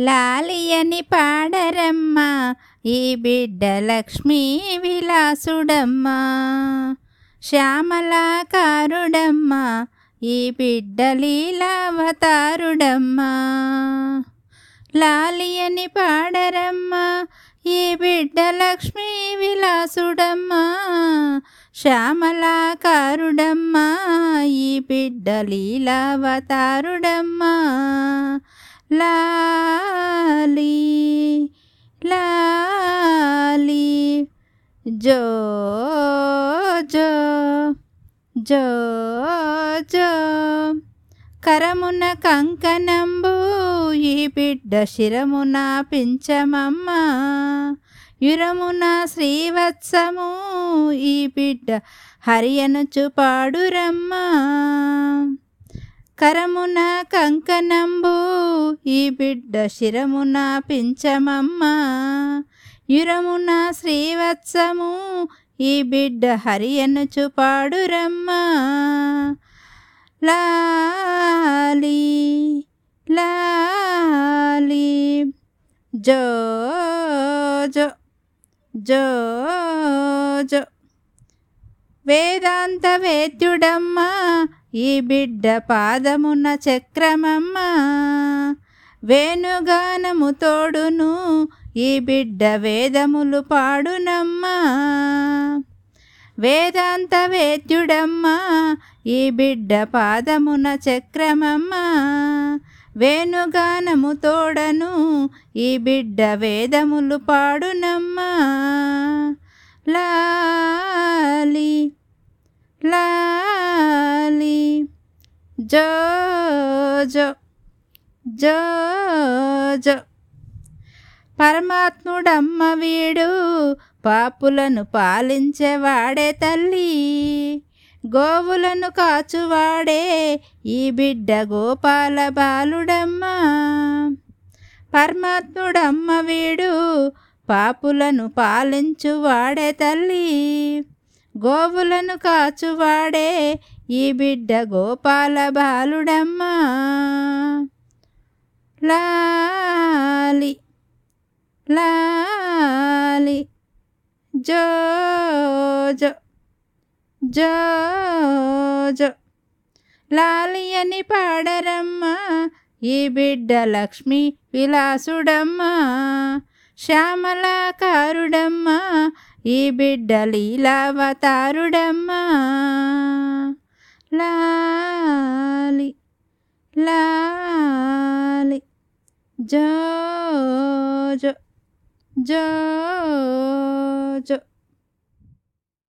లాలియని పాడరమ్మ ఈ బిడ్డ లక్ష్మీ విలాసుడమ్మ. శ్యామలాకారుడమ్మ ఈ బిడ్డ లీలావతారుడమ్మ. లాలియని పాడరమ్మ ఈ బిడ్డ లక్ష్మీ విలాసుడమ్మ. శ్యామలాకారుడమ్మ ఈ బిడ్డ లీలావతారుడమ్మ. లాలి లాలి జో జో జో జో. కరమున కంకణంబు ఈ బిడ్డ శిరమున పించమమ్మ. యురమున శ్రీవత్సము ఈ బిడ్డ హరియనుచు పాడురమ్మ. కరమున కంకణంబు ఈ బిడ్డ శిరమున పించమమ్మ యురమున శ్రీవత్సము ఈ బిడ్డ హరియనుచు పాడురమ్మ. లాలి లాలి జో జో జో జో. వేదాంత వేద్యుడమ్మ ఈ బిడ్డ పాదమున చక్రమమ్మ వేణుగానము తోడును ఈ బిడ్డ వేదములు పాడునమ్మా. వేదాంత వేద్యుడమ్మా ఈ బిడ్డ పాదమున చక్రమమ్మ వేణుగానము తోడను ఈ బిడ్డ వేదములు పాడునమ్మా. జో జో పరమాత్ముడమ్మ వీడు పాపులను పాలించేవాడే తల్లి. గోవులను కాచువాడే ఈ బిడ్డ గోపాల బాలుడమ్మ. పరమాత్ముడమ్మ వీడు పాపులను పాలించువాడే తల్లి. గోవులను కాచువాడే ఈ బిడ్డ గోపాల బాలుడమ్మా. లాలి లాలి జో జో జో జో లాలి అని పాడరమ్మా ఈ బిడ్డ లక్ష్మి విలాసుడమ్మా. శ్యామలాకారుడమ్మా ఈ బిడ్డ లీలావతారుడమ్మా. లాలి లాలి జో జో జో జో